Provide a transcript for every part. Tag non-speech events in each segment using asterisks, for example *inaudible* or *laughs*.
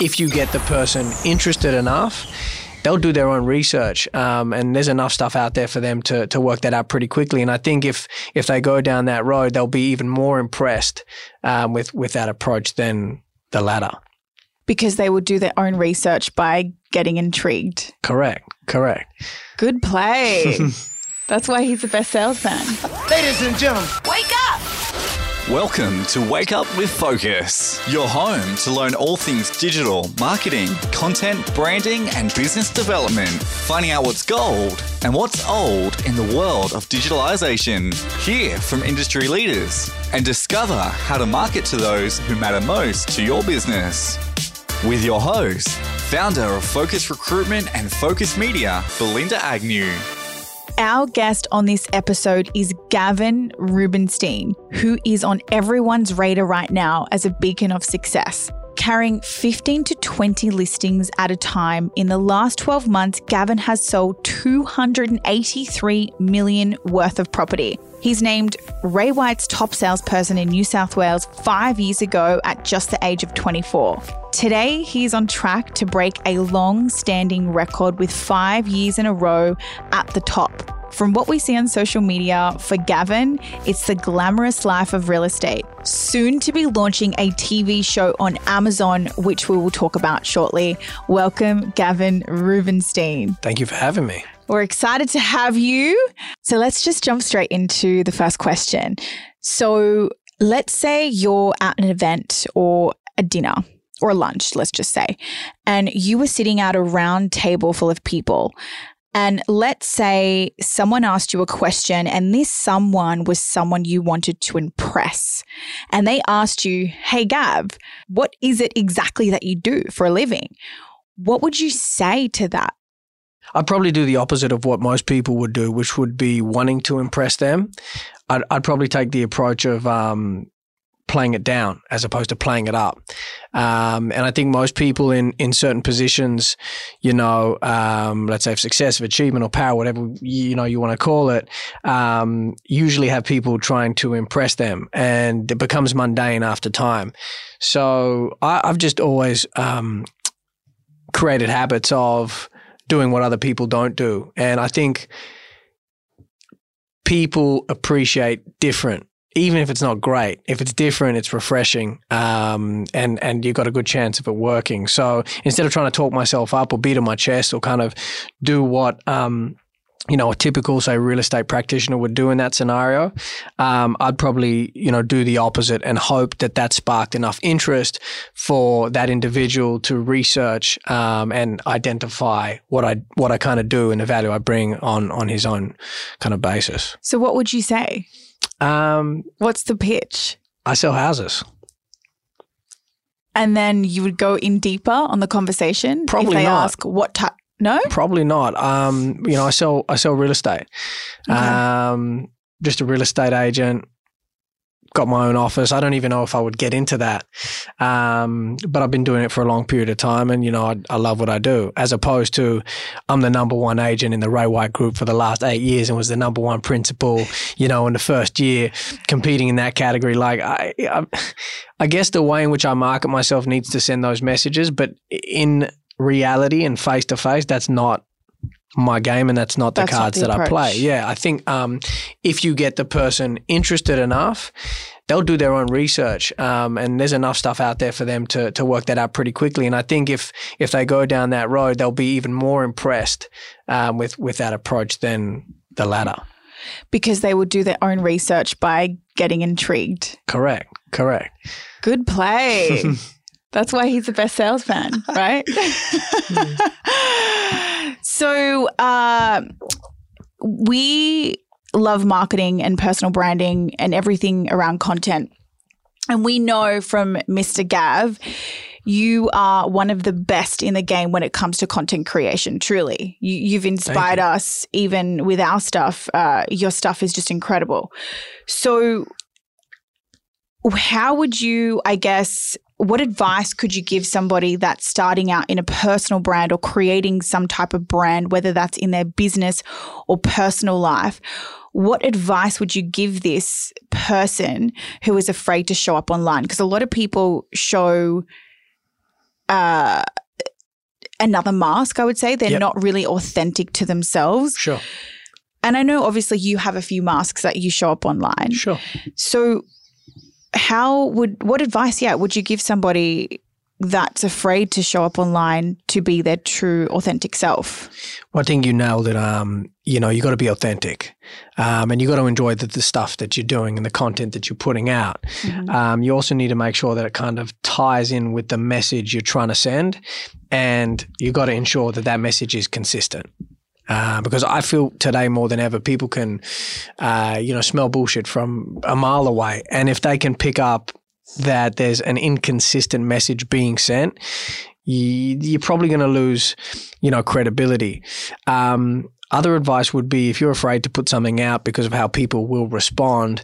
if you get the person interested enough, they'll do their own research, um, and there's enough stuff out there for them to to work that out pretty quickly. And I think if if they go down that road, they'll be even more impressed um, with with that approach than the latter. Because they will do their own research by getting intrigued. Correct. Correct. Good play. *laughs* That's why he's the best salesman. Ladies and gentlemen, Wake up! Welcome to Wake Up with Focus, your home to learn all things digital, marketing, content, branding, and business development. Finding out what's gold and what's old in the world of digitalization. Hear from industry leaders and discover how to market to those who matter most to your business. With your host, founder of Focus Recruitment and Focus Media, Belinda Agnew. Our guest on this episode is Gavin Rubenstein, who is on everyone's radar right now as a beacon of success. Carrying 15 to 20 listings at a time, in the last 12 months, Gavin has sold 283 million worth of property. He's named Ray White's top salesperson in New South Wales five years ago at just the age of 24. Today, he's on track to break a long standing record with five years in a row at the top. From what we see on social media, for Gavin, it's the glamorous life of real estate. Soon to be launching a TV show on Amazon, which we will talk about shortly. Welcome, Gavin Rubenstein. Thank you for having me. We're excited to have you. So let's just jump straight into the first question. So let's say you're at an event or a dinner or a lunch, let's just say, and you were sitting at a round table full of people. And let's say someone asked you a question, and this someone was someone you wanted to impress. And they asked you, Hey, Gav, what is it exactly that you do for a living? What would you say to that? I'd probably do the opposite of what most people would do, which would be wanting to impress them. I'd, I'd probably take the approach of um, playing it down as opposed to playing it up. Um, and I think most people in, in certain positions, you know, um, let's say of success, of achievement or power, whatever you know you want to call it, um, usually have people trying to impress them, and it becomes mundane after time. So I, I've just always um, created habits of doing what other people don't do, and I think people appreciate different even if it's not great, if it's different, it's refreshing, um, and and you've got a good chance of it working. So instead of trying to talk myself up or beat on my chest or kind of do what um, you know a typical say real estate practitioner would do in that scenario, um, I'd probably you know do the opposite and hope that that sparked enough interest for that individual to research um, and identify what I what I kind of do and the value I bring on on his own kind of basis. So, what would you say? Um, What's the pitch? I sell houses. And then you would go in deeper on the conversation. Probably if they not. ask what type. No, Probably not. Um, you know, I sell I sell real estate. Okay. Um, just a real estate agent. Got my own office. I don't even know if I would get into that. Um, but I've been doing it for a long period of time, and you know, I, I love what I do. As opposed to, I'm the number one agent in the Ray White Group for the last eight years, and was the number one principal. You know, in the first year, competing in that category. Like I, I, I guess the way in which I market myself needs to send those messages, but in reality and face to face, that's not my game and that's not the That's not cards the that I play. Yeah, I think um, if you get the person interested enough, they'll do their own research, um, and there's enough stuff out there for them to to work that out pretty quickly. And I think if if they go down that road, they'll be even more impressed um, with with that approach than the latter. because they will do their own research by getting intrigued. Correct. Correct. Good play. *laughs* That's why he's the best salesman, *laughs* right? so, uh, we love marketing and personal branding and everything around content. And we know from Mr. Gav, you are one of the best in the game when it comes to content creation. Truly, you, you've inspired us even with our stuff. Uh, your stuff is just incredible. So, how would you, I guess, what advice could you give somebody that's starting out in a personal brand or creating some type of brand, whether that's in their business or personal life? What advice would you give this person who is afraid to show up online? Because a lot of people show uh, another mask, I would say. They're Yep. not really authentic to themselves. Sure. And I know obviously you have a few masks that you show up online. Sure. So how would what advice yeah would you give somebody that's afraid to show up online to be their true authentic self? Well, I think you nailed it. Um, you know, you got to be authentic, um, and you got to enjoy the, the stuff that you're doing and the content that you're putting out. Um, you also need to make sure that it kind of ties in with the message you're trying to send, and you got to ensure that that message is consistent. Uh, because I feel today more than ever, people can, uh, you know, smell bullshit from a mile away, and if they can pick up that there's an inconsistent message being sent, you, you're probably going to lose, you know, credibility. Um, other advice would be if you're afraid to put something out because of how people will respond,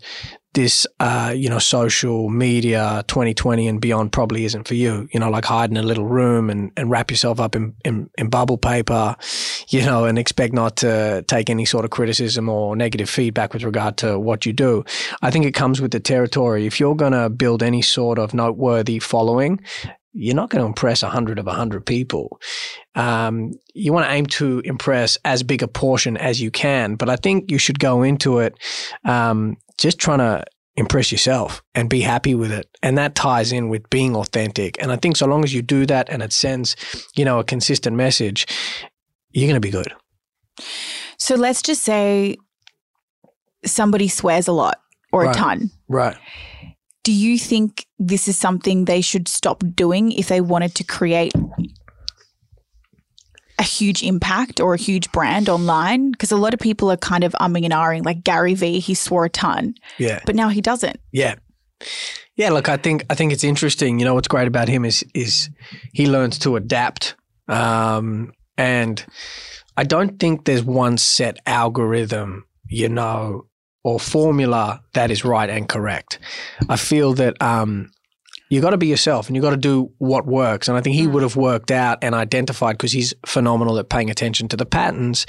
this, uh, you know, social media 2020 and beyond probably isn't for you. You know, like hide in a little room and, and wrap yourself up in, in, in bubble paper, *laughs* you know, and expect not to take any sort of criticism or negative feedback with regard to what you do. I think it comes with the territory. If you're going to build any sort of noteworthy following, you're not going to impress 100 of 100 people. Um, you want to aim to impress as big a portion as you can, but I think you should go into it um, just trying to impress yourself and be happy with it. And that ties in with being authentic. And I think so long as you do that and it sends, you know, a consistent message, you're going to be good. So let's just say somebody swears a lot or Right. a ton. Right. Do you think this is something they should stop doing if they wanted to create a huge impact or a huge brand online? Because a lot of people are kind of umming and ahhing, like Gary Vee, he swore a ton, Yeah. but now he doesn't. Yeah. Yeah, look, I think I think it's interesting. You know, what's great about him is is he learns to adapt. Um, and I don't think there's one set algorithm, you know, or formula that is right and correct. I feel that um, you got to be yourself and you got to do what works. And I think he mm. would have worked out and identified because he's phenomenal at paying attention to the patterns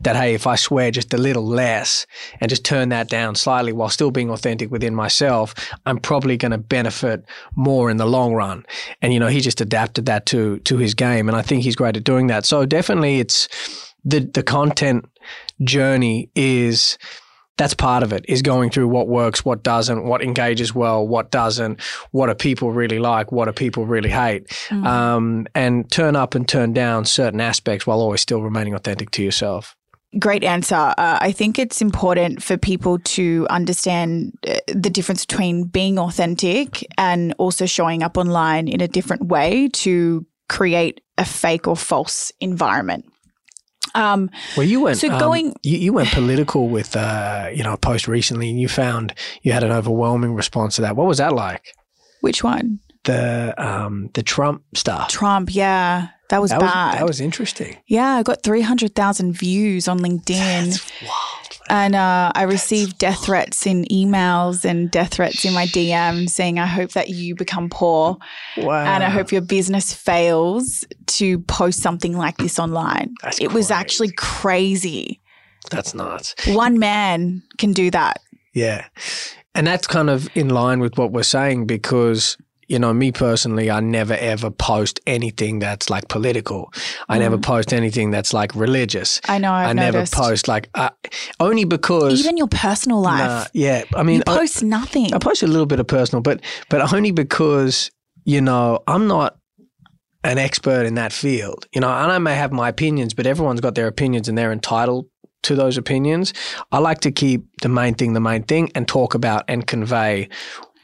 that, hey, if I swear just a little less and just turn that down slightly while still being authentic within myself, I'm probably going to benefit more in the long run. And, you know, he just adapted that to, to his game. And I think he's great at doing that. So definitely it's the, the content journey is that's part of it is going through what works, what doesn't, what engages well, what doesn't, what do people really like, what do people really hate, um, and turn up and turn down certain aspects while always still remaining authentic to yourself. Great answer. Uh, I think it's important for people to understand uh, the difference between being authentic and also showing up online in a different way to create a fake or false environment. Um, Well, you went So um, going- you, you went political with uh, you know a post recently, and you found you had an overwhelming response to that. What was that like? which one? The um, the Trump stuff. Trump. Yeah, that was that was bad. that was interesting. yeah, I got 300,000 views on LinkedIn. That's wild. And uh, I received death threats in emails and death threats in my DM saying, I hope that you become poor Wow. and I hope your business fails to post something like this online. That's it was actually crazy. that's nuts. One man can do that. Yeah. And that's kind of in line with what we're saying because, you know, me personally, I never ever post anything that's like political. I never post anything that's like religious. I know, I've I never noticed. post like, uh, only because. Even your personal life. Nah, yeah. I mean, you I- post nothing. I post a little bit of personal, but but only because you know I'm not an expert in that field. You know, and I may have my opinions, but everyone's got their opinions and they're entitled to those opinions. I like to keep the main thing the main thing and talk about and convey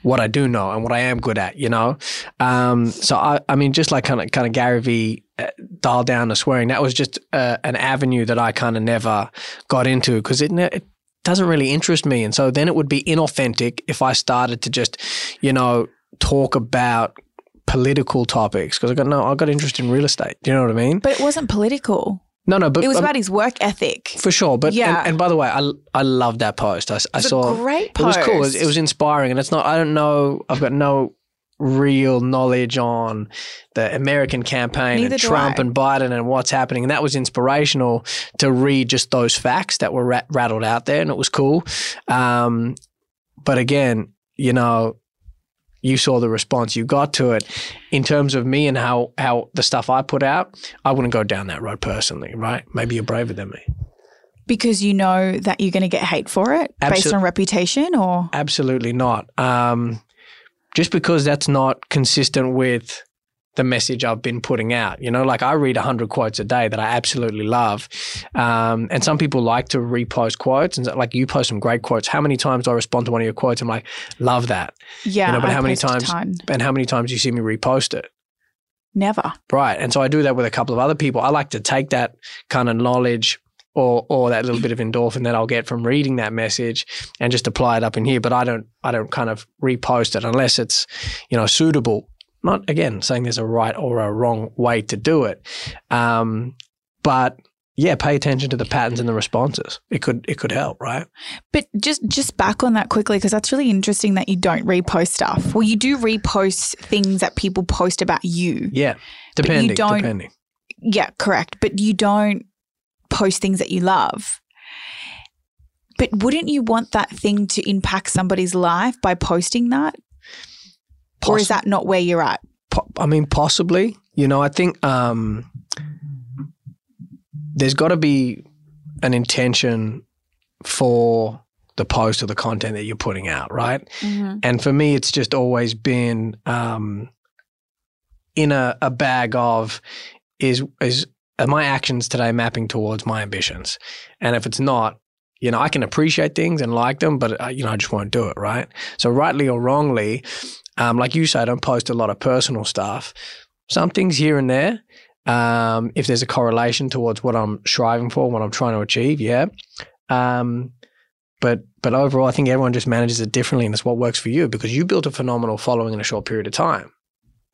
what I do know and what I am good at. You know, um, so I I mean, just like kind of kind of Gary Vee. Uh, dial down the swearing. That was just uh, an avenue that I kind of never got into because it, it doesn't really interest me. And so then it would be inauthentic if I started to just, you know, talk about political topics because I got no, I got interest in real estate. Do you know what I mean? but it wasn't political. No, no, but It was um, about his work ethic. for sure. But Yeah. and, and by the way, I I love that post. I, I saw a great it was cool. It was, it was inspiring, and it's not. I don't know. I've got no real knowledge on the American campaign Neither and Trump and Biden and what's happening. And that was inspirational to read just those facts that were rat- rattled out there, and it was cool. Um, but again, you know, you saw the response you got to it. In terms of me and how how the stuff I put out, I wouldn't go down that road personally, right? Maybe you're braver than me. Because you know that you're going to get hate for it based on reputation or Absolutely not. Um, just because that's not consistent with the message I've been putting out. You know, like I read 100 quotes a day that I absolutely love. Um, and some people like to repost quotes. And like you post some great quotes. How many times do I respond to one of your quotes? I'm like, love that. yeah. you know, but I how many times? And how many times do you see me repost it? Never. Right. And so I do that with a couple of other people. I like to take that kind of knowledge or or that little bit of endorphin that I'll get from reading that message and just apply it up in here. But I don't I don't kind of repost it unless it's, you know, suitable. Not again saying there's a right or a wrong way to do it. Um, but yeah, pay attention to the patterns and the responses. It could it could help, right? But just just back on that quickly because that's really interesting that you don't repost stuff. Well, you do repost things that people post about you. Yeah. you Depending. don't- Depending. Yeah, correct. But you don't post things that you love. But wouldn't you want that thing to impact somebody's life by posting that? Or is that not where you're at? Po- I mean, possibly. You know, I think um, there's got to be an intention for the post or the content that you're putting out, right? And for me, it's just always been um, in a, a bag of is is are my actions today mapping towards my ambitions? And if it's not, you know, I can appreciate things and like them, but uh, you know, I just won't do it, right? So rightly or wrongly, um, like you say, I don't post a lot of personal stuff. Some things here and there. Um, if there's a correlation towards what I'm striving for, what I'm trying to achieve, yeah. Um, but but overall, I think everyone just manages it differently, and it's what works for you because you built a phenomenal following in a short period of time,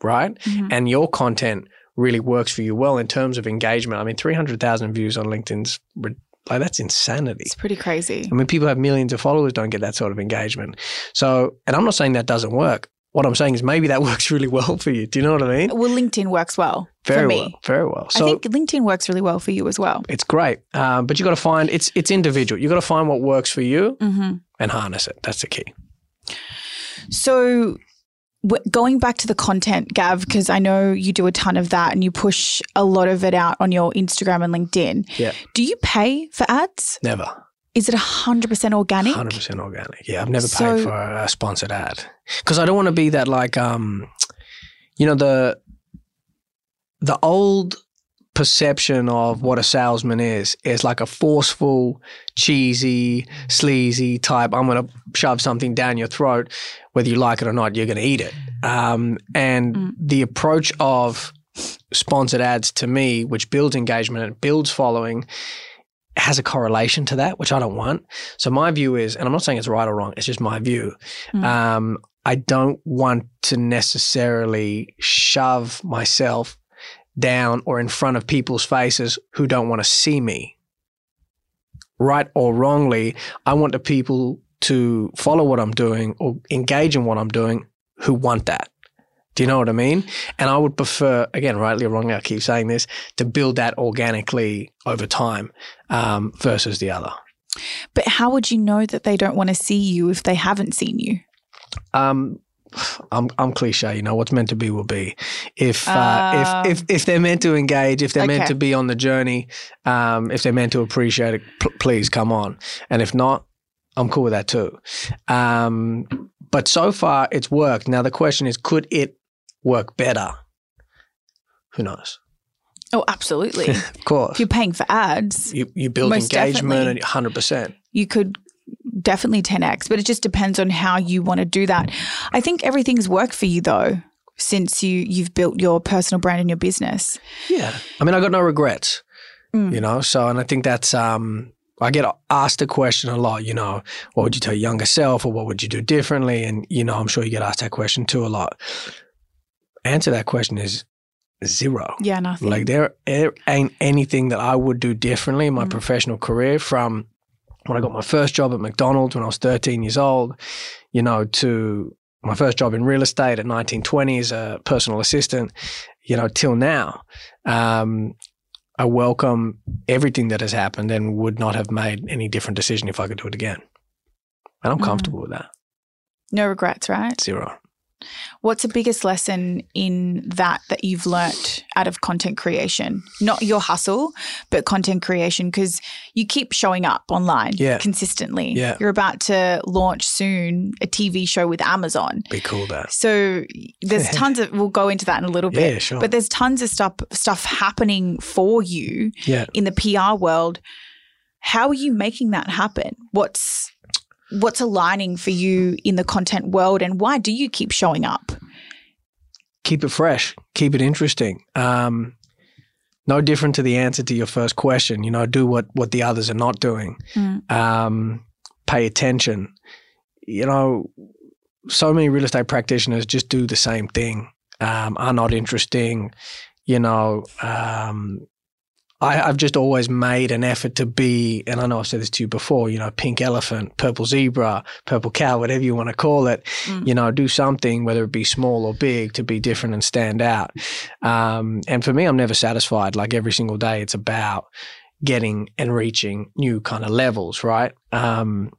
right? Mhm. And your content really works for you well in terms of engagement. I mean, three hundred thousand views on LinkedIn's ri- like that's insanity. It's pretty crazy. I mean, people have millions of followers don't get that sort of engagement. So, and I'm not saying that doesn't work. What I'm saying is maybe that *laughs* works really well for you. Do you know what I mean? Well, LinkedIn works well Very for me. well, very well. I think LinkedIn works really well for you as well. it's great, um, but you got to find it's it's individual. You got to find what works for you hmm and harness it. That's the key. So, going back to the content, Gav, because I know you do a ton of that and you push a lot of it out on your Instagram and LinkedIn. Yeah. Do you pay for ads? Never. Is it 100% organic? Hundred percent organic. Yeah, I've never So- paid for a sponsored ad because I don't want to be that like um, you know the the old perception of what a salesman is is like a forceful, cheesy, sleazy type. I'm going to shove something down your throat, whether you like it or not. You're going to eat it. Um, and Mm. the approach of sponsored ads to me, which builds engagement and builds following, has a correlation to that, which I don't want. So my view is, and I'm not saying it's right or wrong, it's just my view. Mm. Um, I don't want to necessarily shove myself down or in front of people's faces who don't want to see me. Right or wrongly, I want the people to follow what I'm doing or engage in what I'm doing who want that. Do you know what I mean? And I would prefer, again, rightly or wrongly, I keep saying this, to build that organically over time um, versus the other. But how would you know that they don't want to see you if they haven't seen you? Um, I'm I'm cliche, you know. What's meant to be will be. If uh, Um, if if if they're meant to engage, if they're meant to be on the journey, um, if they're meant to appreciate it, pl- please come on. And if not, I'm cool with that too. Um, but so far, it's worked. Now the question is, could it work better? Who knows? Oh, absolutely. *laughs* Of course, if you're paying for ads, you you build engagement definitely. hundred percent. you could definitely 10x, but it just depends on how you want to do that. I think everything's worked for you though since you you've built your personal brand and your business. Yeah, I mean, I got no regrets. Mm. you know so and i think that's um i get asked the question a lot you know what would you tell your younger self or what would you do differently and you know i'm sure you get asked that question too a lot answer that question is zero Yeah, nothing. like there, there ain't anything that i would do differently in my Mm. professional career from when i got my first job at mcdonald's when i was 13 years old you know to my first job in real estate at 1920 as a personal assistant you know till now um, I welcome everything that has happened and would not have made any different decision if I could do it again. And I'm Mhm. comfortable with that. no regrets, right? Zero. What's the biggest lesson in that that you've learnt out of content creation? Not your hustle, but content creation because you keep showing up online Yeah. consistently. Yeah. You're about to launch soon a TV show with Amazon. Be cool though. So there's *laughs* tons of we'll go into that in a little bit. Yeah, sure. But there's tons of stuff stuff happening for you Yeah. in the PR world. How are you making that happen? What's what's aligning for you in the content world and why do you keep showing up? keep it fresh, keep it interesting. Um, no different to the answer to your first question. You know, do what what the others are not doing. Mm. Um, pay attention. You know, so many real estate practitioners just do the same thing. Um, are not interesting. You know, um, I, I've just always made an effort to be, and I know I've said this to you before. You know, pink elephant, purple zebra, purple cow, whatever you want to call it Mm. you know, do something, whether it be small or big, to be different and stand out. Um, and for me, I'm never satisfied. Like every single day, it's about getting and reaching new kind of levels, right? Um,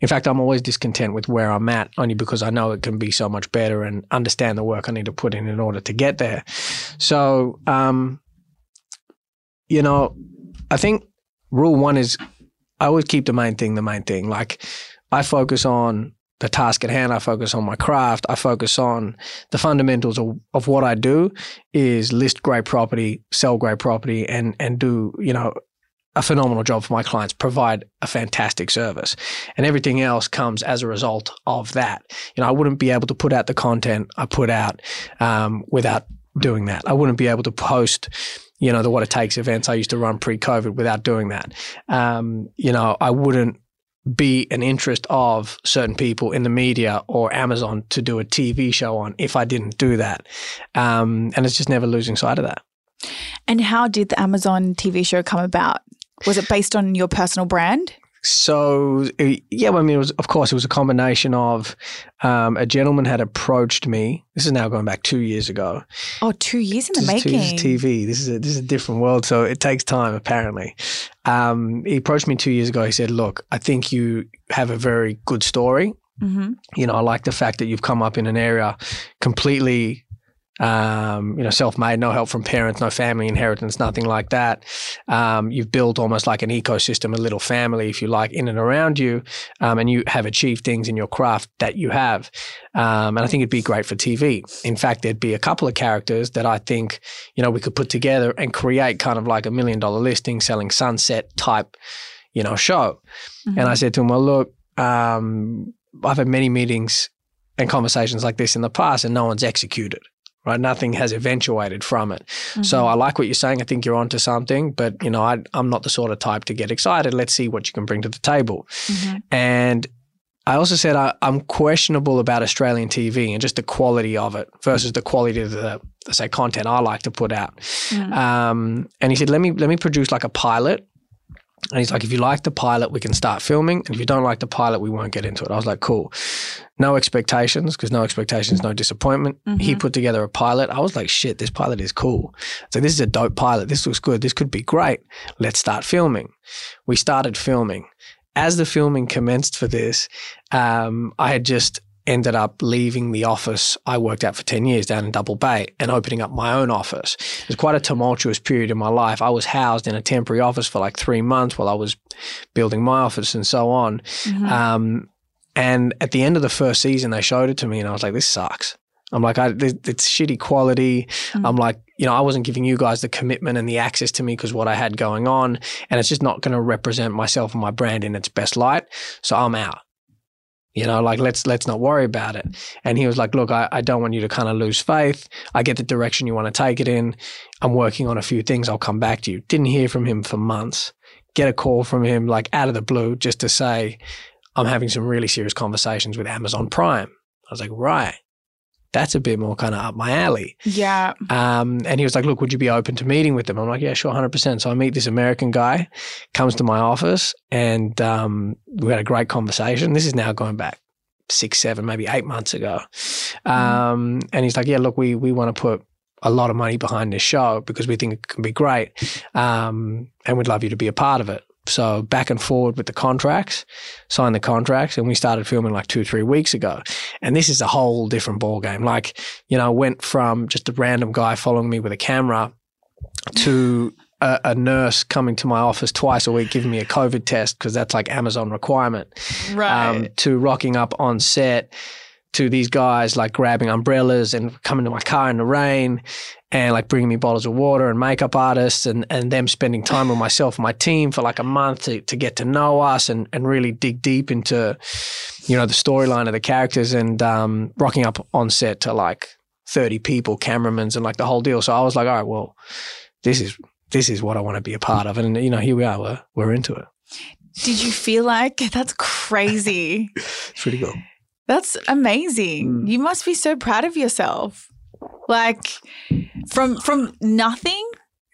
in fact, I'm always discontent with where I'm at, only because I know it can be so much better and understand the work I need to put in in order to get there. So, um, you know, I think rule one is I always keep the main thing the main thing. Like I focus on the task at hand. I focus on my craft. I focus on the fundamentals of, of what I do is list great property, sell great property, and and do you know a phenomenal job for my clients. Provide a fantastic service, and everything else comes as a result of that. You know, I wouldn't be able to put out the content I put out um, without doing that. I wouldn't be able to post. You know the what it takes events I used to run pre-COVID without doing that. Um, you know I wouldn't be an interest of certain people in the media or Amazon to do a TV show on if I didn't do that. Um, and it's just never losing sight of that. And how did the Amazon TV show come about? Was it based on your personal brand? So yeah, I mean, it was of course it was a combination of um, a gentleman had approached me. This is now going back two years ago. Oh, two years in the This is, two- making. this TV. This is a, this is a different world, so it takes time. Apparently, um, he approached me two years ago. He said, "Look, I think you have a very good story. hmm you know, I like the fact that you've come up in an area completely, um, you know, self-made, no help from parents, no family inheritance, nothing like that. Um, you've built almost like an ecosystem, a little family, if you like, in and around you, um, and you have achieved things in your craft that you have. Um, and I think it'd be great for TV. In fact, there'd be a couple of characters that I think, you know, we could put together and create kind of like a million dollar listing, selling sunset type, you know, show. Mm-hmm. And I said to him, well, look, um, I've had many meetings and conversations like this in the past, and no one's executed. Right, nothing has eventuated from it. Mm-hmm. So I like what you're saying. I think you're onto something, but you know, I, I'm not the sort of type to get excited. Let's see what you can bring to the table. Mhm. And I also said I, I'm questionable about Australian TV and just the quality of it versus the quality of the, the say content I like to put out. Mhm. Um, and he said, let me let me produce like a pilot. And he's like, if you like the pilot, we can start filming. And if you don't like the pilot, we won't get into it. I was like, cool. No expectations, because no expectations, no disappointment. He Mhm. put together a pilot. I was like, shit, this pilot is cool. So this is a dope pilot. This looks good. This could be great. Let's start filming. We started filming. As the filming commenced for this, um, I had just ended up leaving the office I worked at for 10 years down in Double Bay and opening up my own office. It was quite a tumultuous period in my life. I was housed in a temporary office for like three months while I was building my office and so on. Mhm. Um, and at the end of the first season, they showed it to me, and I was like, "This sucks." I'm like, I, "It's shitty quality." Mm. I'm like, you know, I wasn't giving you guys the commitment and the access to me because what I had going on, and it's just not going to represent myself and my brand in its best light. So I'm out. You know, like let's let's not worry about it. And he was like, "Look, I, I don't want you to kind of lose faith. I get the direction you want to take it in. I'm working on a few things. I'll come back to you." Didn't hear from him for months. Get a call from him like out of the blue just to say, I'm having some really serious conversations with Amazon Prime. I was like, right, that's a bit more kind of up my alley. Yeah. Um, and he was like, look, would you be open to meeting with them? I'm like, yeah, sure, 100%. So I meet this American guy, comes to my office, and um, we had a great conversation. This is now going back six, seven, maybe eight months ago. Um, and he's like, yeah, look, we, we want to put a lot of money behind this show because we think it can be great. Um, and we'd love you to be a part of it. So back and forward with the contracts, signed the contracts, and we started filming like two, three weeks ago. And this is a whole different ball game. Like, you know, I went from just a random guy following me with a camera to a, a nurse coming to my office twice a week giving me a COVID test because that's like Amazon requirement. Right. Um, to rocking up on set to these guys like grabbing umbrellas and coming to my car in the rain and like bringing me bottles of water and makeup artists and, and them spending time with myself and my team for like a month to, to get to know us and, and really dig deep into, you know, the storyline of the characters and um, rocking up on set to like 30 people, cameramans and like the whole deal. So I was like, all right, well, this is this is what I want to be a part of. And you know, here we are, we're, we're into it. Did you feel like that's crazy? *laughs* It's pretty cool. That's amazing. Mm. You must be so proud of yourself. Like from from nothing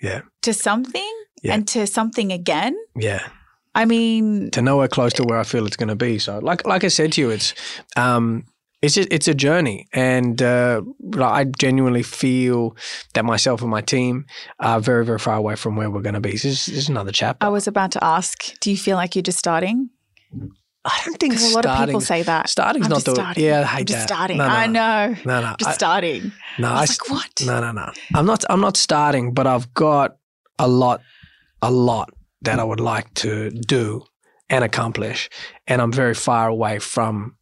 Yeah. to something Yeah. and to something again. Yeah. I mean, to nowhere close to where I feel it's going to be. So, like like I said to you, it's um, it's just, it's a journey, and uh, I genuinely feel that myself and my team are very very far away from where we're going to be. This is, this is another chapter. I was about to ask, do you feel like you're just starting? I don't think a lot of people say that. starting's I'm not just the starting. yeah. I hate I'm just that. starting. No, no, I know. No, no, Just I- starting. no. I I like, what? No, no, no. I'm not. I'm not starting, but I've got a lot, a lot that I would like to do and accomplish, and I'm very far away from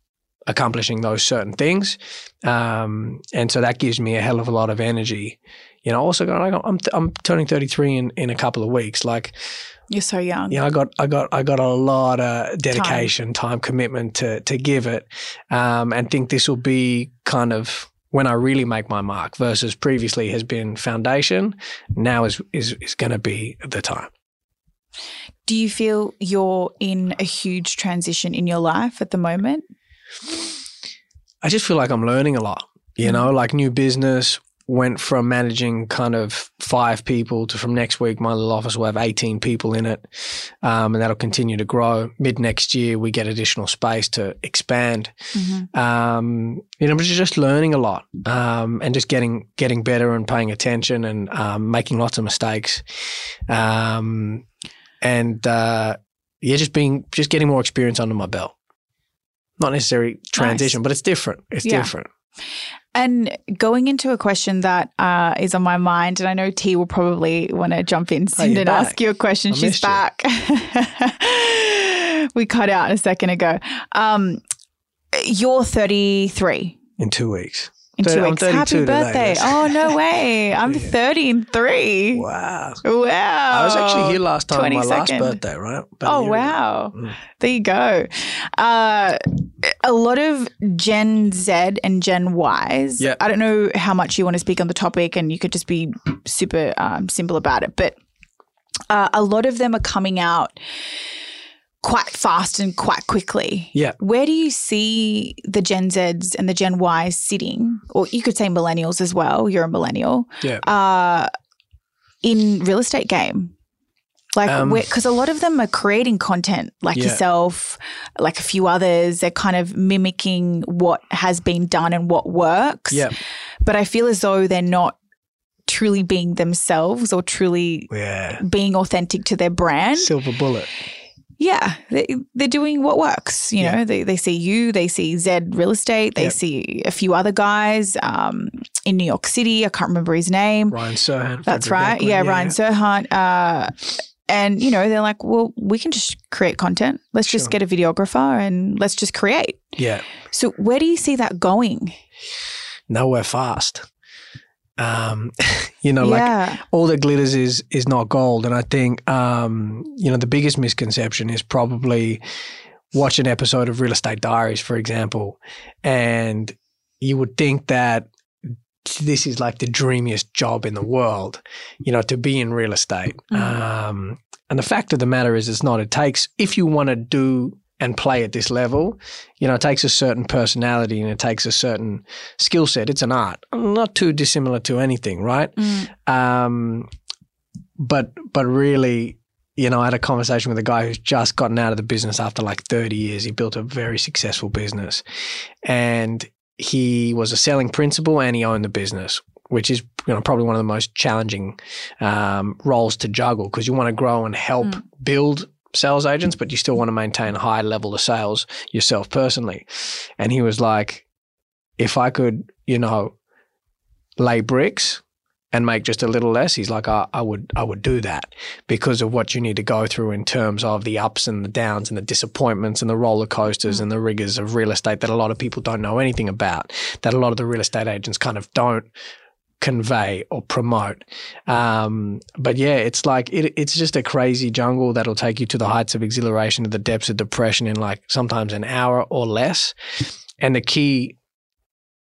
accomplishing those certain things, um, and so that gives me a hell of a lot of energy. You know, also, I'm I'm turning 33 in in a couple of weeks. Like, You're so young. you know, I got I got I got a lot of dedication, time, commitment to to give it, um, and think this will be kind of when I really make my mark. Versus previously has been foundation. Now is is is going to be the time. Do you feel you're in a huge transition in your life at the moment? I just feel like I'm learning a lot. You know, like new business went from managing kind of five people to from next week my little office will have 18 people in it um, and that'll continue to grow mid next year we get additional space to expand um, you know, but just learning a lot um, and just getting getting better and paying attention and um, making lots of mistakes, um, and uh, yeah, just being just getting more experience under my belt. Not necessarily transition, but it's different. It's Yeah. different. And going into a question that uh, is on my mind, and I know T will probably want to jump in soon and back. ask you a question. I She's back. *laughs* we cut out a second ago. Um, you're 33 In two weeks. In two I'm weeks. 32 Happy today, birthday. yes. Oh, no *laughs* way. I'm 30 in three. Wow. Wow. I was actually here last time, on my last birthday, right? About Oh, wow. Mm. There you go. Uh, a lot of Gen Z and Gen Ys. Yeah. I don't know how much you want to speak on the topic, and you could just be super um, simple about it. But uh, a lot of them are coming out quite fast and quite quickly. Yeah. Where do you see the Gen Zs and the Gen Ys sitting, or you could say millennials as well? You're a millennial. Yeah. Uh, in real estate game. Like, Um, because a lot of them are creating content like Yeah. yourself, like a few others. They're kind of mimicking what has been done and what works. Yeah. But I feel as though they're not truly being themselves or truly Yeah. being authentic to their brand. Silver bullet. Yeah, they, they're doing what works. You Yeah. know, they, they see you, they see Zed Real Estate, they Yep. see a few other guys um, in New York City. I can't remember his name. Ryan Serhant. That's right. Eklund, Yeah, Ryan Serhant. Uh, and, you know, they're like, well, we can just create content. Let's just get a videographer and let's just create. Yeah. So, where do you see that going? Nowhere fast. Um, *laughs* you know, like yeah. all that glitters is is not gold. And I think um, you know the biggest misconception is probably watch an episode of Real Estate Diaries, for example, and you would think that this is like the dreamiest job in the world, you know, to be in real estate. Mm. Um, and the fact of the matter is, it's not. It takes if you want to do and play at this level, you know, it takes a certain personality and it takes a certain skill set. It's an art, not too dissimilar to anything, right? Mm. Um, but but really, you know, I had a conversation with a guy who's just gotten out of the business after like 30 years. He built a very successful business, and he was a selling principal and he owned the business, which is you know probably one of the most challenging um, roles to juggle because you want to grow and help Mm. build sales agents, but you still want to maintain a high level of sales yourself personally. And he was like, if I could, you know, lay bricks and make just a little less, he's like, I, I would, I would do that because of what you need to go through in terms of the ups and the downs and the disappointments and the roller coasters mm. and the rigors of real estate that a lot of people don't know anything about. That a lot of the real estate agents kind of don't convey or promote. Um, but yeah, it's like it, it's just a crazy jungle that'll take you to the heights of exhilaration, to the depths of depression in like sometimes an hour or less. And the key,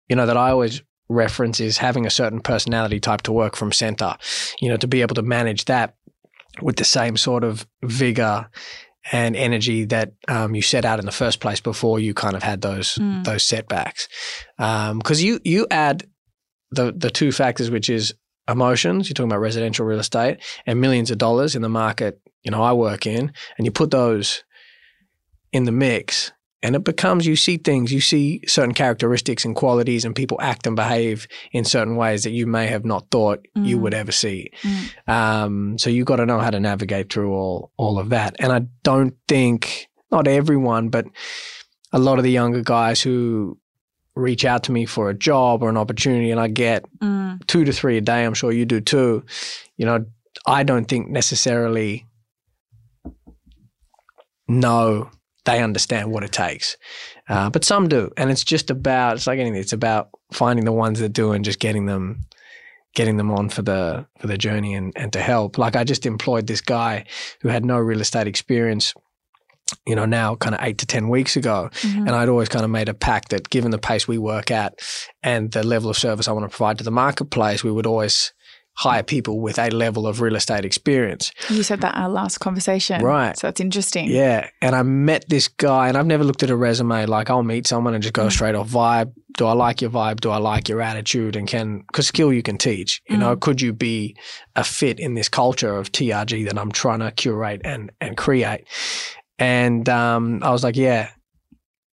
you know, that I always reference is having a certain personality type to work from center, you know, to be able to manage that with the same sort of vigor and energy that um, you set out in the first place before you kind of had those mm. those setbacks. Because um, you you add the the two factors, which is emotions. You're talking about residential real estate and millions of dollars in the market. You know, I work in, and you put those in the mix, and it becomes you see things, you see certain characteristics and qualities, and people act and behave in certain ways that you may have not thought mm. you would ever see. Mm. Um, so you've got to know how to navigate through all all of that. And I don't think not everyone, but a lot of the younger guys who reach out to me for a job or an opportunity and I get mm. two to three a day, I'm sure you do too. You know, I don't think necessarily know they understand what it takes. Uh, but some do. And it's just about, it's like anything, it's about finding the ones that do and just getting them getting them on for the for the journey and, and to help. Like I just employed this guy who had no real estate experience you know, now kind of eight to 10 weeks ago. Mm-hmm. And I'd always kind of made a pact that given the pace we work at and the level of service I want to provide to the marketplace, we would always hire people with a level of real estate experience. You said that our last conversation. Right. So that's interesting. Yeah. And I met this guy, and I've never looked at a resume. Like, I'll meet someone and just go mm. straight off vibe. Do I like your vibe? Do I like your attitude? And can, because skill you can teach. You mm. know, could you be a fit in this culture of TRG that I'm trying to curate and, and create? And um, I was like, yeah,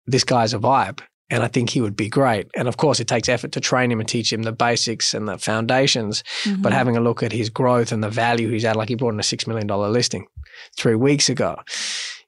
this guy's a vibe. And I think he would be great. And of course, it takes effort to train him and teach him the basics and the foundations. Mm-hmm. But having a look at his growth and the value he's at, like he brought in a $6 million listing three weeks ago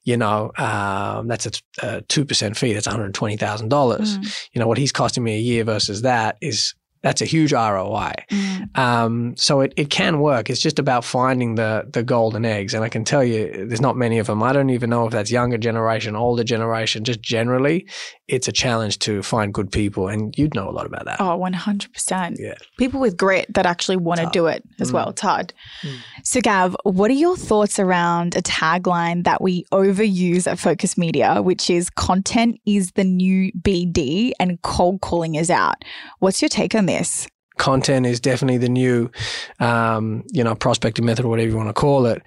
you know, um, that's a, a, 2% fee. That's $120,000. Mm. You know, what he's costing me a year versus that is that's a huge ROI. Mm. Um, so it, it can work. It's just about finding the the golden eggs. And I can tell you, there's not many of them. I don't even know if that's younger generation, older generation. Just generally, it's a challenge to find good people. And you'd know a lot about that. Oh, 100%. Yeah. People with grit that actually want to do it as mm. well. It's hard. Mm. So, Gav, what are your thoughts around a tagline that we overuse at Focus Media, which is content is the new BD and cold calling is out? What's your take on this? this? Content is definitely the new, um, you know, prospecting method or whatever you want to call it.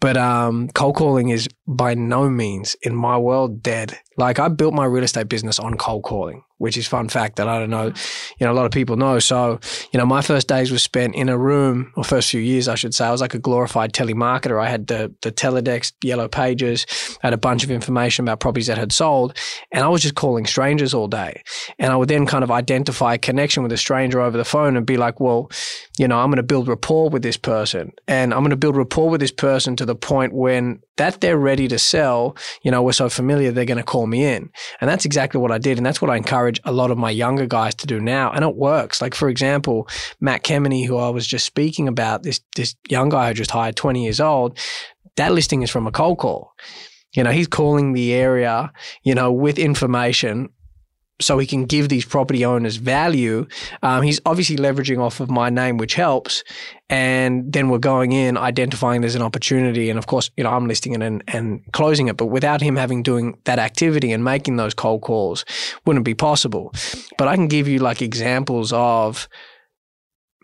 But um, cold calling is by no means in my world dead. Like I built my real estate business on cold calling which is fun fact that I don't know, mm-hmm. you know, a lot of people know. So, you know, my first days was spent in a room, or first few years, I should say. I was like a glorified telemarketer. I had the the teledex, yellow pages, I had a bunch of information about properties that had sold, and I was just calling strangers all day. And I would then kind of identify a connection with a stranger over the phone and be like, well, you know, I'm going to build rapport with this person, and I'm going to build rapport with this person to the point when that they're ready to sell, you know, we're so familiar, they're going to call me in. And that's exactly what I did. And that's what I encourage a lot of my younger guys to do now. And it works. Like, for example, Matt Kemeny, who I was just speaking about, this, this young guy who just hired 20 years old, that listing is from a cold call. You know, he's calling the area, you know, with information so he can give these property owners value. Um, he's obviously leveraging off of my name, which helps. And then we're going in, identifying there's an opportunity. And of course, you know, I'm listing it and, and closing it. But without him having doing that activity and making those cold calls wouldn't be possible. But I can give you like examples of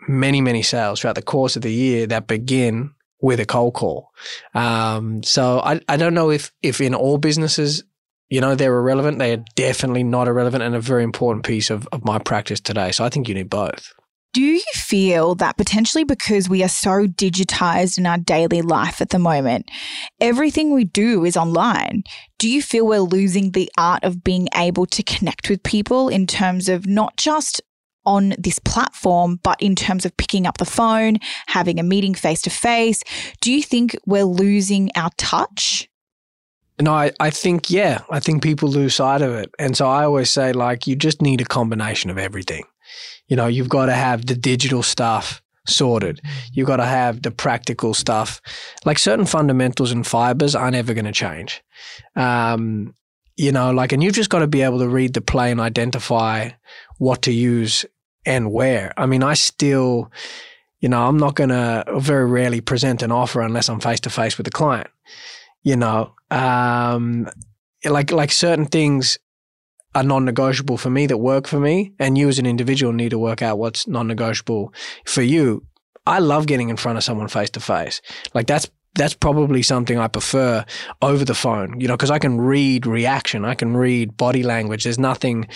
many, many sales throughout the course of the year that begin with a cold call. Um, so I, I don't know if, if in all businesses you know, they're irrelevant. They are definitely not irrelevant and a very important piece of, of my practice today. So I think you need both. Do you feel that potentially because we are so digitized in our daily life at the moment, everything we do is online? Do you feel we're losing the art of being able to connect with people in terms of not just on this platform, but in terms of picking up the phone, having a meeting face to face? Do you think we're losing our touch? No, I, I think, yeah, I think people lose sight of it. And so I always say, like, you just need a combination of everything. You know, you've got to have the digital stuff sorted. You've got to have the practical stuff. Like certain fundamentals and fibers aren't ever going to change. Um, you know, like, and you've just got to be able to read the play and identify what to use and where. I mean, I still, you know, I'm not going to very rarely present an offer unless I'm face to face with the client. You know, um, like like certain things are non-negotiable for me that work for me, and you as an individual need to work out what's non-negotiable for you. I love getting in front of someone face to face. Like that's that's probably something I prefer over the phone, you know, because I can read reaction, I can read body language. There's nothing,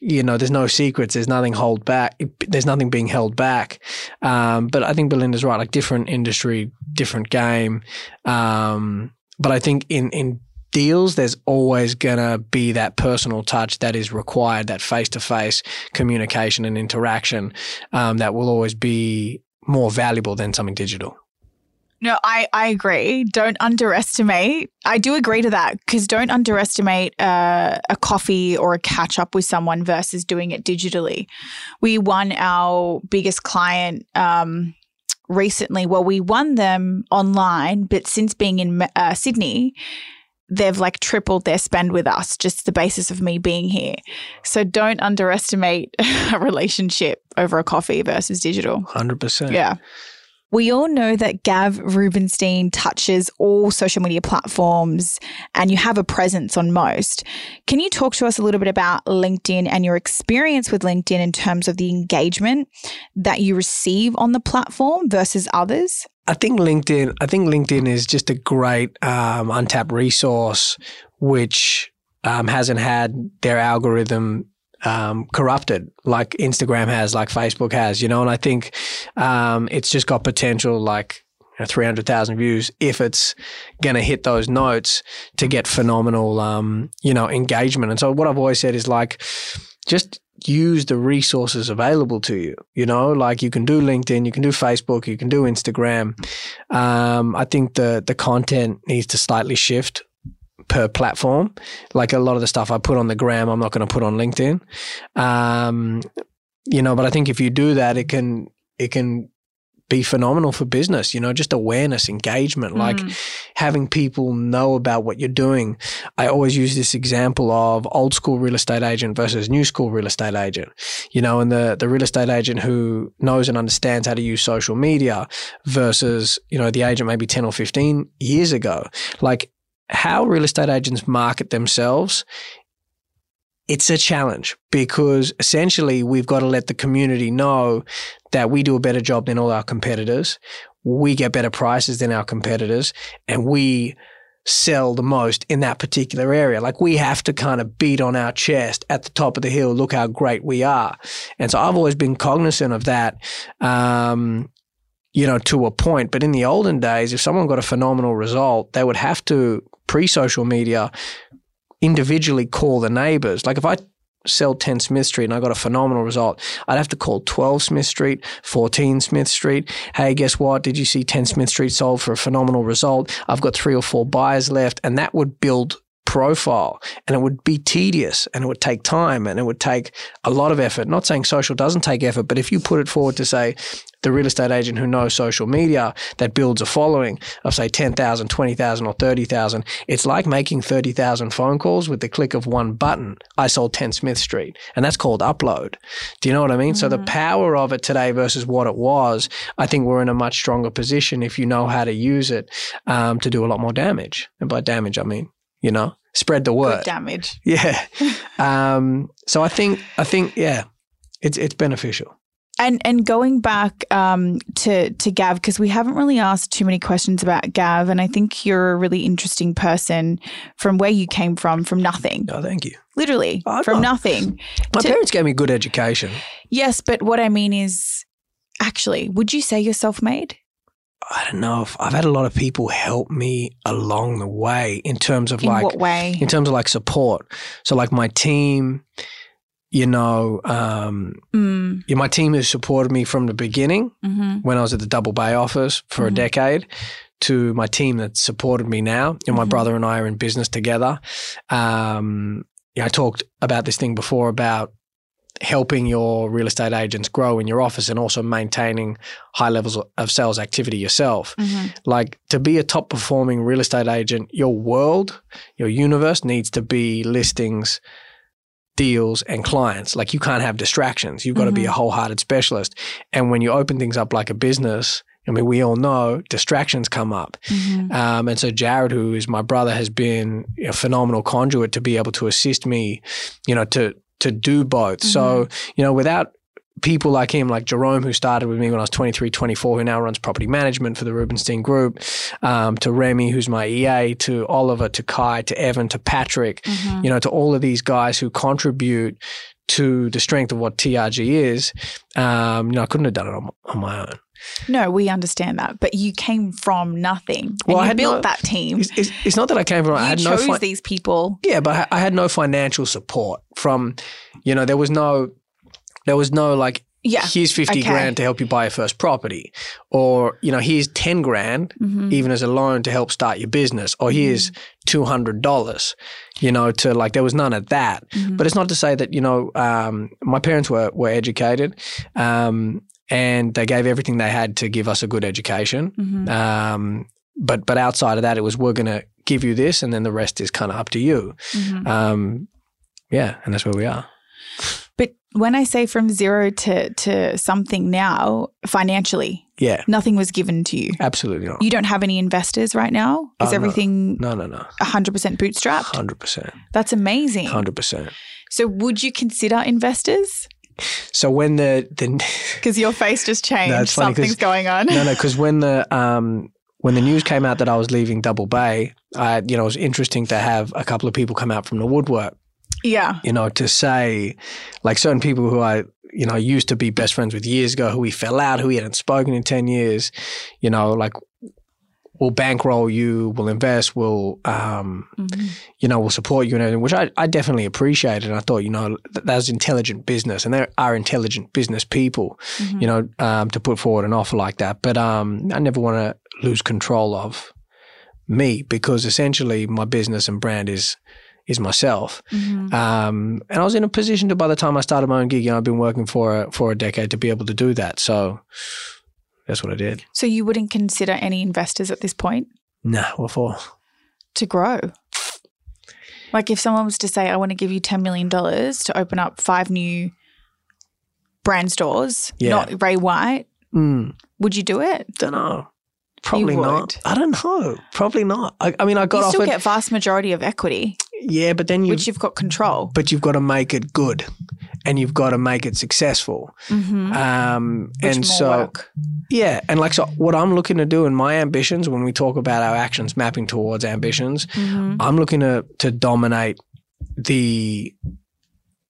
you know, there's no secrets, there's nothing hold back, there's nothing being held back. Um, but I think Belinda's right, like different industry, different game. Um, but I think in in deals, there's always going to be that personal touch that is required, that face to face communication and interaction um, that will always be more valuable than something digital. No, I, I agree. Don't underestimate. I do agree to that because don't underestimate uh, a coffee or a catch up with someone versus doing it digitally. We won our biggest client um, recently. Well, we won them online, but since being in uh, Sydney, they've like tripled their spend with us just the basis of me being here. So don't underestimate *laughs* a relationship over a coffee versus digital. 100%. Yeah. We all know that Gav Rubinstein touches all social media platforms and you have a presence on most. Can you talk to us a little bit about LinkedIn and your experience with LinkedIn in terms of the engagement that you receive on the platform versus others? I think LinkedIn. I think LinkedIn is just a great um, untapped resource, which um, hasn't had their algorithm um, corrupted like Instagram has, like Facebook has, you know. And I think um, it's just got potential, like you know, 300,000 views if it's going to hit those notes to get phenomenal, um, you know, engagement. And so what I've always said is like, just use the resources available to you. You know, like you can do LinkedIn, you can do Facebook, you can do Instagram. Um, I think the the content needs to slightly shift per platform. Like a lot of the stuff I put on the gram, I'm not going to put on LinkedIn. Um, you know, but I think if you do that, it can it can be phenomenal for business, you know, just awareness, engagement, mm. like having people know about what you're doing. I always use this example of old school real estate agent versus new school real estate agent, you know, and the, the real estate agent who knows and understands how to use social media versus, you know, the agent maybe 10 or 15 years ago. Like how real estate agents market themselves it's a challenge because essentially we've got to let the community know that we do a better job than all our competitors. We get better prices than our competitors and we sell the most in that particular area. Like we have to kind of beat on our chest at the top of the hill, look how great we are. And so I've always been cognizant of that. Um, you know, to a point. But in the olden days, if someone got a phenomenal result, they would have to pre social media individually call the neighbors. Like if I sell 10 Smith Street and I got a phenomenal result, I'd have to call 12 Smith Street, 14 Smith Street. Hey, guess what? Did you see 10 Smith Street sold for a phenomenal result? I've got three or four buyers left. And that would build profile and it would be tedious and it would take time and it would take a lot of effort. Not saying social doesn't take effort, but if you put it forward to say the real estate agent who knows social media that builds a following of say 10,000, 20,000 or 30,000, it's like making 30,000 phone calls with the click of one button. I sold 10 Smith Street and that's called upload. Do you know what I mean? Mm-hmm. So the mm. power of it today versus what it was, I think we're in a much stronger position if you know how to use it um, to do a lot more damage. And by damage, I mean you know, spread the word. Good damage. *laughs* Yeah. um, so I think, I think, yeah, it's, it's beneficial. And and going back um, to to Gav because we haven't really asked too many questions about Gav, and I think you're a really interesting person from where you came from, from nothing. Oh, thank you. Literally oh, from not. nothing. *laughs* My to, parents gave me good education. Yes, but what I mean is, actually, would you say you're self-made? I don't know if I've had a lot of people help me along the way in terms of in like what way? in terms of like support. So like my team, you know, um, Mm, yeah, my team has supported me from the beginning hmm when I was at the Double Bay office for a Mhm. decade to my team that supported me now. And my Mhm. brother and I are in business together. Um, yeah, I talked about this thing before about helping your real estate agents grow in your office and also maintaining high levels of sales activity yourself. hmm Like to be a top performing real estate agent, your world, your universe needs to be listings, deals, and clients. Like you can't have distractions. You've got to be a wholehearted specialist. And when you open things up like a business, I mean, we all know distractions come up. hmm Um, and so Jared, who is my brother, has been a phenomenal conduit to be able to assist me, you know, to to do both. So, you know, without people like him, like Jerome, who started with me when I was 23, 24, who now runs property management for the Rubinstein Group, um, to Remy, who's my EA, to Oliver, to Kai, to Evan, to Patrick, hmm you know, to all of these guys who contribute to the strength of what TRG is, um, you know, I couldn't have done it on, on my own. No, we understand that, but you came from nothing. Well, I and you had built no- that team. It's, it's, it's not that I came from, I you had no chose fi- these people. Yeah, but I- I had no financial support from, you know, there was no, there was no like, Yeah. here's 50 Okay. grand to help you buy your first property. Or, you know, here's 10 grand, Mhm. even as a loan to help start your business. Or here's $200, you know, to like, there was none of that. Mhm. But it's not to say that, you know, um, my parents were, were educated um, and they gave everything they had to give us a good education. Mhm. Um, but, but outside of that, it was, we're going to give you this and then the rest is kind of up to you. Mhm. Um, yeah, and that's where we are. But when I say from zero to to something now, financially, Yeah, nothing was given to you. absolutely not. You don't have any investors right now. Is Oh, everything No, no, no. hundred percent bootstrapped? Hundred percent. That's amazing. Hundred percent. So, would you consider investors? So when the the *laughs* Because your face just changed. No, it's funny 'cause- Something's going on. no no because *laughs* when the um when the news came out that I was leaving Double Bay, I you know it was interesting to have a couple of people come out from the woodwork. Yeah. You know to say like certain people who I you know used to be best friends with years ago who we fell out who we hadn't spoken in ten years. You know like. We'll bankroll you. We'll invest. We'll, um, Mhm. you know, will support you and everything, which I, I definitely appreciated. And I thought, you know, that, that was intelligent business and there are intelligent business people, Mhm. you know, um, to put forward an offer like that. But um, I never want to lose control of me because essentially my business and brand is is myself. Mhm. Um, and I was in a position to, by the time I started my own gig, you know, I've been working for a, for a decade to be able to do that. So that's what I did. So, you wouldn't consider any investors at this point Nah, what for? to grow? Like, if someone was to say, I want to give you $10 million to open up five new brand stores, Yeah. not Ray White, Mm. would you do it? Don't know. Probably not. I don't know. Probably not. I, I mean, I got you still offered. get vast majority of equity, yeah, but then you. which you've got control. but you've got to make it good, and you've got to make it successful. Mm-hmm. Um, and so work. yeah, and like so, what I'm looking to do in my ambitions when we talk about our actions mapping towards ambitions, Mhm. I'm looking to to dominate the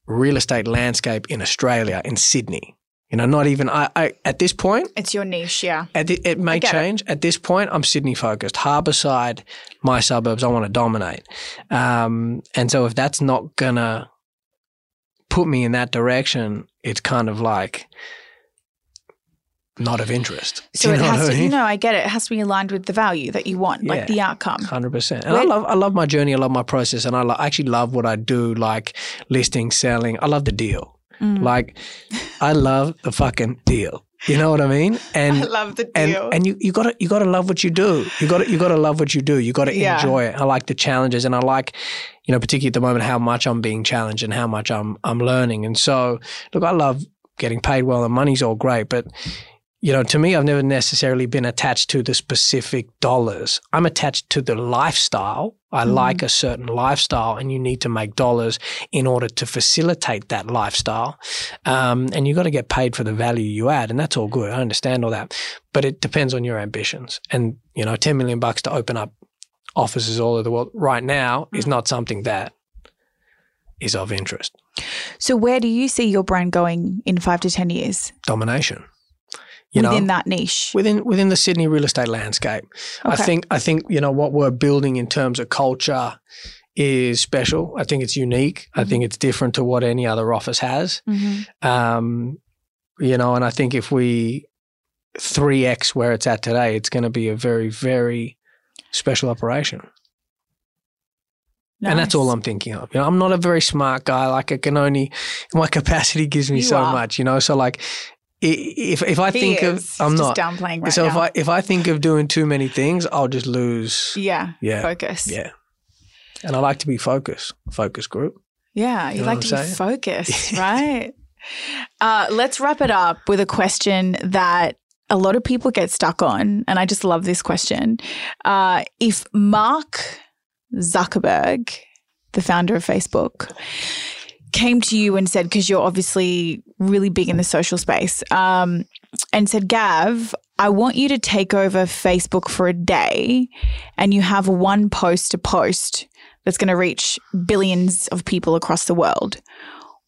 real estate landscape in Australia, in Sydney. You know, not even I. I at this point, It's your niche, yeah. At the, it may get it. change. At this point, I'm Sydney focused. Harbourside, my suburbs, I want to dominate. Um, and so if that's not gonna put me in that direction, it's kind of like not of interest. So it you know has what I to, you mean? know, I get it. It has to be aligned with the value that you want, Yeah. like the outcome. Hundred percent, and I love I love my journey. I love my process, and I lo- actually love what I do, like listing, selling. I love the deal. Mm. Like, I love the fucking deal. You know what I mean? *laughs* And I love the and deal. and you you gotta you gotta love what you do. You gotta you gotta love what you do. You gotta Yeah. enjoy it. I like the challenges, and I like, you know, particularly at the moment, how much I'm being challenged and how much I'm I'm learning. And so, look, I love getting paid well, and money's all great, but you know, to me, I've never necessarily been attached to the specific dollars. I'm attached to the lifestyle. I Mhm. like a certain lifestyle, and you need to make dollars in order to facilitate that lifestyle. Um, and you've got to get paid for the value you add, and that's all good. I understand all that, but it depends on your ambitions. And you know, ten million bucks to open up offices all over the world right now is not something that is of interest. so where do you see your brand going in five to ten years Domination, you within know, that niche? within within the Sydney real estate landscape. I think I think you know what we're building in terms of culture is special. I think it's unique. I think it's different to what any other office has. Mm-hmm. Um, you know, and I think if we 3x where it's at today, it's going to be a very, very special operation. And that's all I'm thinking of. You know, I'm not a very smart guy. Like I can only, my *laughs* capacity gives me You so are. much, you know? So like, if, if I He think is. of, I'm He's not. downplaying right so if. I, if I think of doing too many things, I'll just lose. yeah, Yeah. focus. Yeah. And I like to be focused, focus group. Yeah, you You know like to I'm be saying? focused, *laughs* right? Uh, let's wrap it up with a question that a lot of people get stuck on, and I just love this question. Uh, if Mark Zuckerberg, the founder of Facebook, came to you and said, because you're obviously really big in the social space, um, and said, Gav, I want you to take over Facebook for a day, and you have one post to post that's going to reach billions of people across the world.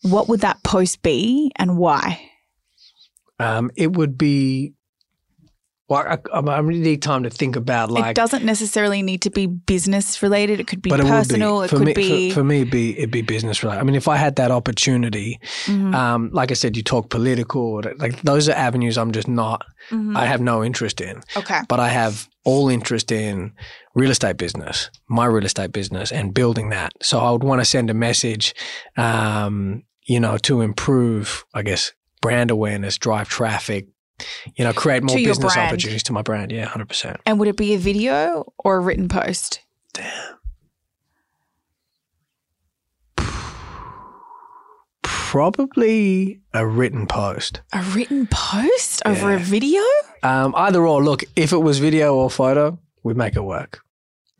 What would that post be and why? Um, it would be, well, I, I I really need time to think about like, it doesn't necessarily need to be business related. It could be personal. it It, could for me, be. for, for me, it'd be, it'd be business related. I mean, if I had that opportunity, Mhm, um, like I said, you talk political, like those are avenues I'm just not, mhm. I have no interest in. okay. but I have all interest in real estate business, my real estate business, and building that. So I would want to send a message, um, you know, to improve, I guess, brand awareness, drive traffic, you know, create more business brand. opportunities to my brand. Yeah, hundred percent. And would it be a video or a written post? Damn. Probably a written post. A written post over a video? Um, either or. Look, if it was video or photo, we'd make it work.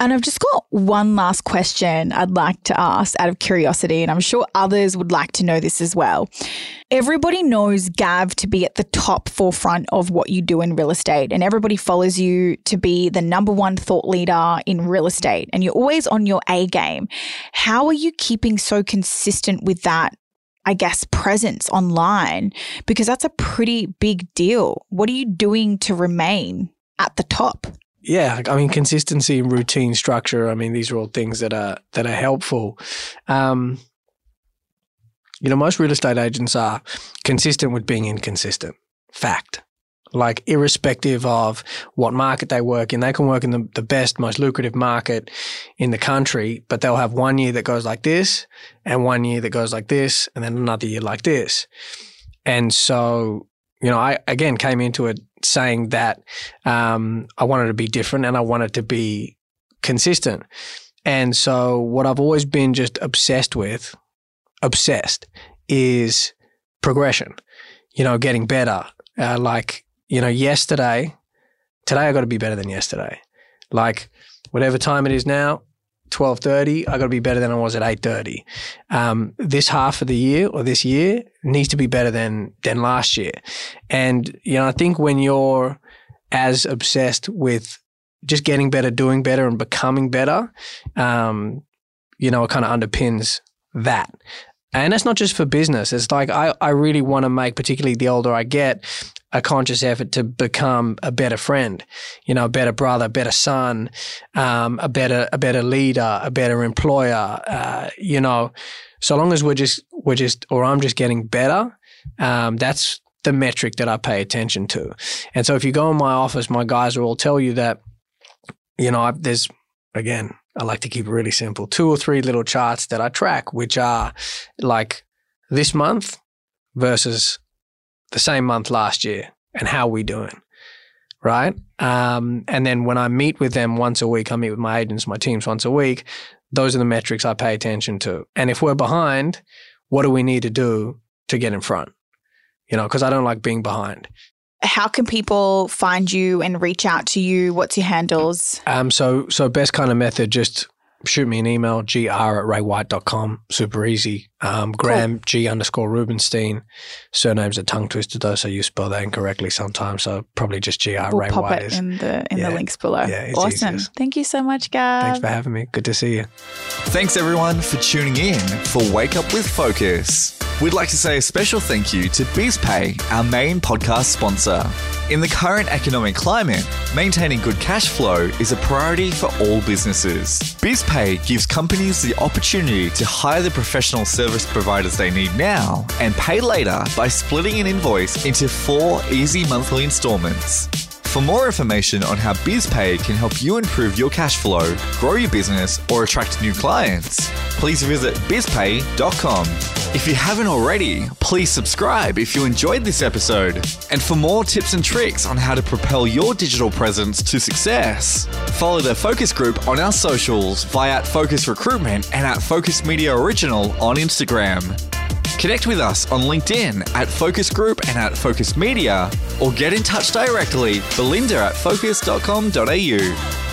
And I've just got one last question I'd like to ask out of curiosity, and I'm sure others would like to know this as well. Everybody knows Gav to be at the top forefront of what you do in real estate, and everybody follows you to be the number one thought leader in real estate, and you're always on your A game. How are you keeping so consistent with that? I guess presence online because that's a pretty big deal. What are you doing to remain at the top? Yeah, I mean consistency, and routine, structure. I mean these are all things that are that are helpful. Um, you know, most real estate agents are consistent with being inconsistent. Fact. Like irrespective of what market they work in, they can work in the, the best, most lucrative market in the country, but they'll have one year that goes like this and one year that goes like this and then another year like this. And so, you know, I again came into it saying that um, I wanted to be different and I wanted to be consistent. And so, what I've always been just obsessed with, obsessed, is progression. You know, getting better. Uh, like, you know, yesterday, today I got to be better than yesterday. Like, whatever time it is now, twelve thirty, I got to be better than I was at eight thirty. Um, this half of the year or this year needs to be better than than last year. And you know, I think when you're as obsessed with just getting better, doing better, and becoming better, um, you know, it kind of underpins that. And that's not just for business. It's like I, I really want to make, particularly the older I get, a conscious effort to become a better friend, you know, a better brother, a better son, um, a better a better leader, a better employer. Uh, you know, so long as we're just we're just or I'm just getting better, um, that's the metric that I pay attention to. And so if you go in my office, my guys will all tell you that, you know, I, there's again, I like to keep it really simple. Two or three little charts that I track, which are like this month versus the same month last year and how we doing. Right. Um, and then when I meet with them once a week, I meet with my agents, my teams once a week. Those are the metrics I pay attention to. And if we're behind, what do we need to do to get in front? You know, because I don't like being behind. How can people find you and reach out to you? What's your handles? Um, so so best kind of method, just shoot me an email, gr at raywhite.com. Super easy. Um, Graham G underscore Rubinstein. Surname's a tongue twister though, so you spell that incorrectly sometimes. So probably just gr We'll Ray pop White it is. in the in Yeah. the links below. Yeah, it's awesome. easiest. Thank you so much, guys. Thanks for having me. Good to see you. Thanks everyone for tuning in for Wake Up with Focus. We'd like to say a special thank you to BizPay, our main podcast sponsor. In the current economic climate, maintaining good cash flow is a priority for all businesses. BizPay gives companies the opportunity to hire the professional service providers they need now and pay later by splitting an invoice into four easy monthly installments. For more information on how BizPay can help you improve your cash flow, grow your business, or attract new clients, please visit bizpay.com. If you haven't already, please subscribe if you enjoyed this episode. And for more tips and tricks on how to propel your digital presence to success, follow the Focus Group on our socials via at Focus Recruitment and at Focus Media Original on Instagram. Connect with us on LinkedIn at Focus Group and at Focus Media, or get in touch directly, Belinda at focus.com.au.